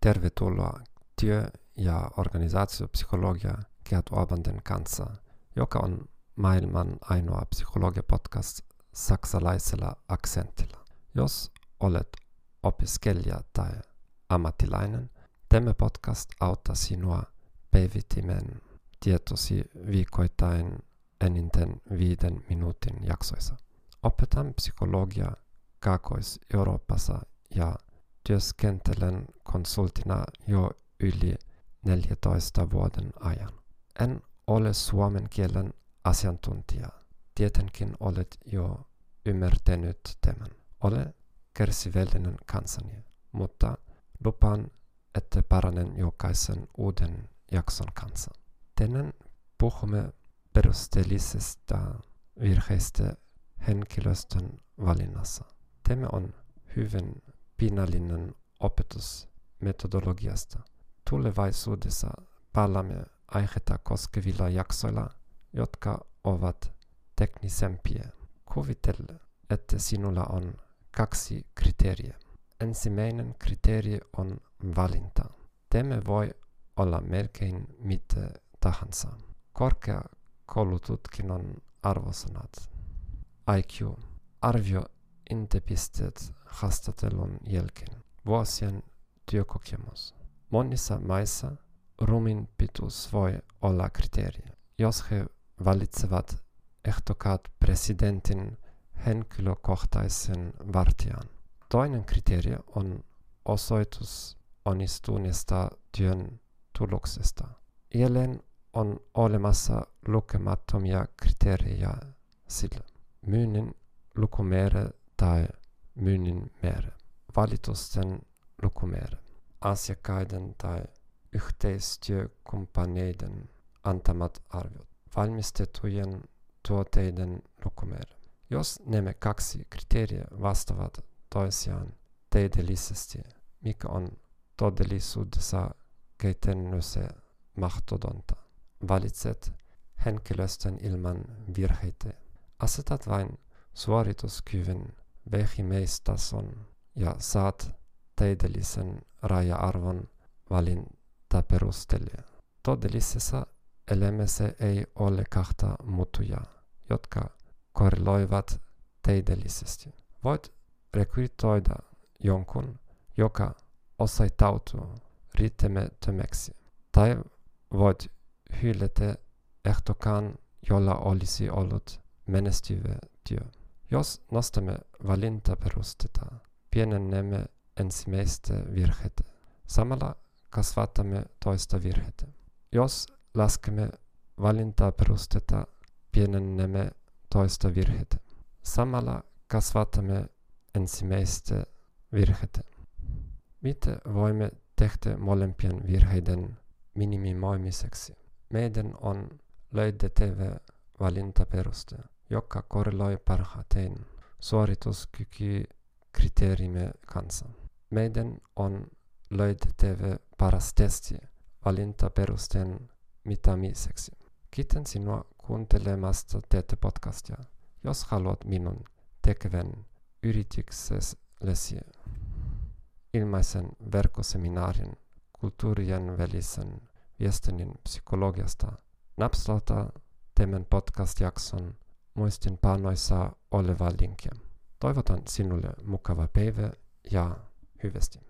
Tervetuloa työ- ja organisaatiopsykologia Gerd Orbanden kanssa, joka on maailman ainoa psykologia-podcast saksalaisella aksentilla. Jos olet opiskelija tai ammattilainen, tämä podcast auttaa sinua päivittämään tietosi viikoittain enintään viiden minuutin jaksoissa. Opetan psykologia Kaakkois-Euroopassa ja työskentelen konsultina jo yli 14 vuoden ajan. En ole suomen kielen asiantuntija. Tietenkin olet jo ymmärtänyt tämän. Ole kärsivällinen kanssani, mutta lupaan, että paranen jokaisen uuden jakson kanssa. Tänään puhumme perusteellisesta virheistä henkilöstön valinnassa. Tämä on hyvin pinnallinen opetus metodologiasta. Tulevaisuudessa palaamme aihetta koskevilla jaksoilla, jotka ovat teknisempiä. Kuvittele, että sinulla on kaksi kriteeriä. Ensimmäinen kriteeri on valinta. Tämä voi olla melkein mitä tahansa. Korkeakoulututkinnon arvosanat. IQ. Arvio intepisteet haastattelun jälkeen. Vuosien työkokemus. Monissa maissa rumin pituus voi olla kriteeri. Jos he valitsevat ehdokkaat presidentin henkilökohtaisen vartijan. Toinen kriteeri on osoitus onnistuneesta työn tuloksesta. Jälleen on olemassa lukemattomia kriteerejä sillä. Myynnin lukumäärä tai myynnin määrä. Valitusten lukumäärä. Asiakkaiden tai yhteistyökumppaneiden antamat arviot. Valmistettujen tuotteiden lukumäärä. Jos nämä kaksi kriteeriä vastaavat toisiaan täydellisesti, mikä on todellisuudessa käytännössä mahdotonta. Valitset henkilöstön ilman virheitä. Asetat vain suorituskyvyn vähimmäistason ja saat täydellisen raja-arvon valintaperusteella. Todellisessa elämässä ei ole kahta muutujaa, jotka korreloivat täydellisesti. Voit rekrytoida jonkun, joka osoittautuu riittämättömäksi, tai voit hylätä ehdokkaan, jolla olisi ollut menestyvä työ. Jos nostamme valintaperustetta, pienennämme ensimmäistä virhettä. Samalla kasvatamme toista virhettä. Jos laskemme valintaperustetta, pienennämme toista virhettä. Samalla kasvatamme ensimmäistä virhettä. Mitä voimme tehdä molempien virheiden minimoimiseksi? Meidän on löydettävä valintaperuste joka korreloi parhaiten suorituskykykriteerimme kanssa. Meidän on löydettävä paras testi valintaperusteen mittaamiseksi. Kiitän sinua kuuntelemasta tätä podcastia. Jos haluat minun tekevän yrityksellesi ilmaisen verkkoseminaarin kulttuurien välisen viestinnän psykologiasta, napsauta tämän podcast-jakson muistinpanoissa oleva linkki. Toivotan sinulle mukava päivä ja hyvästi.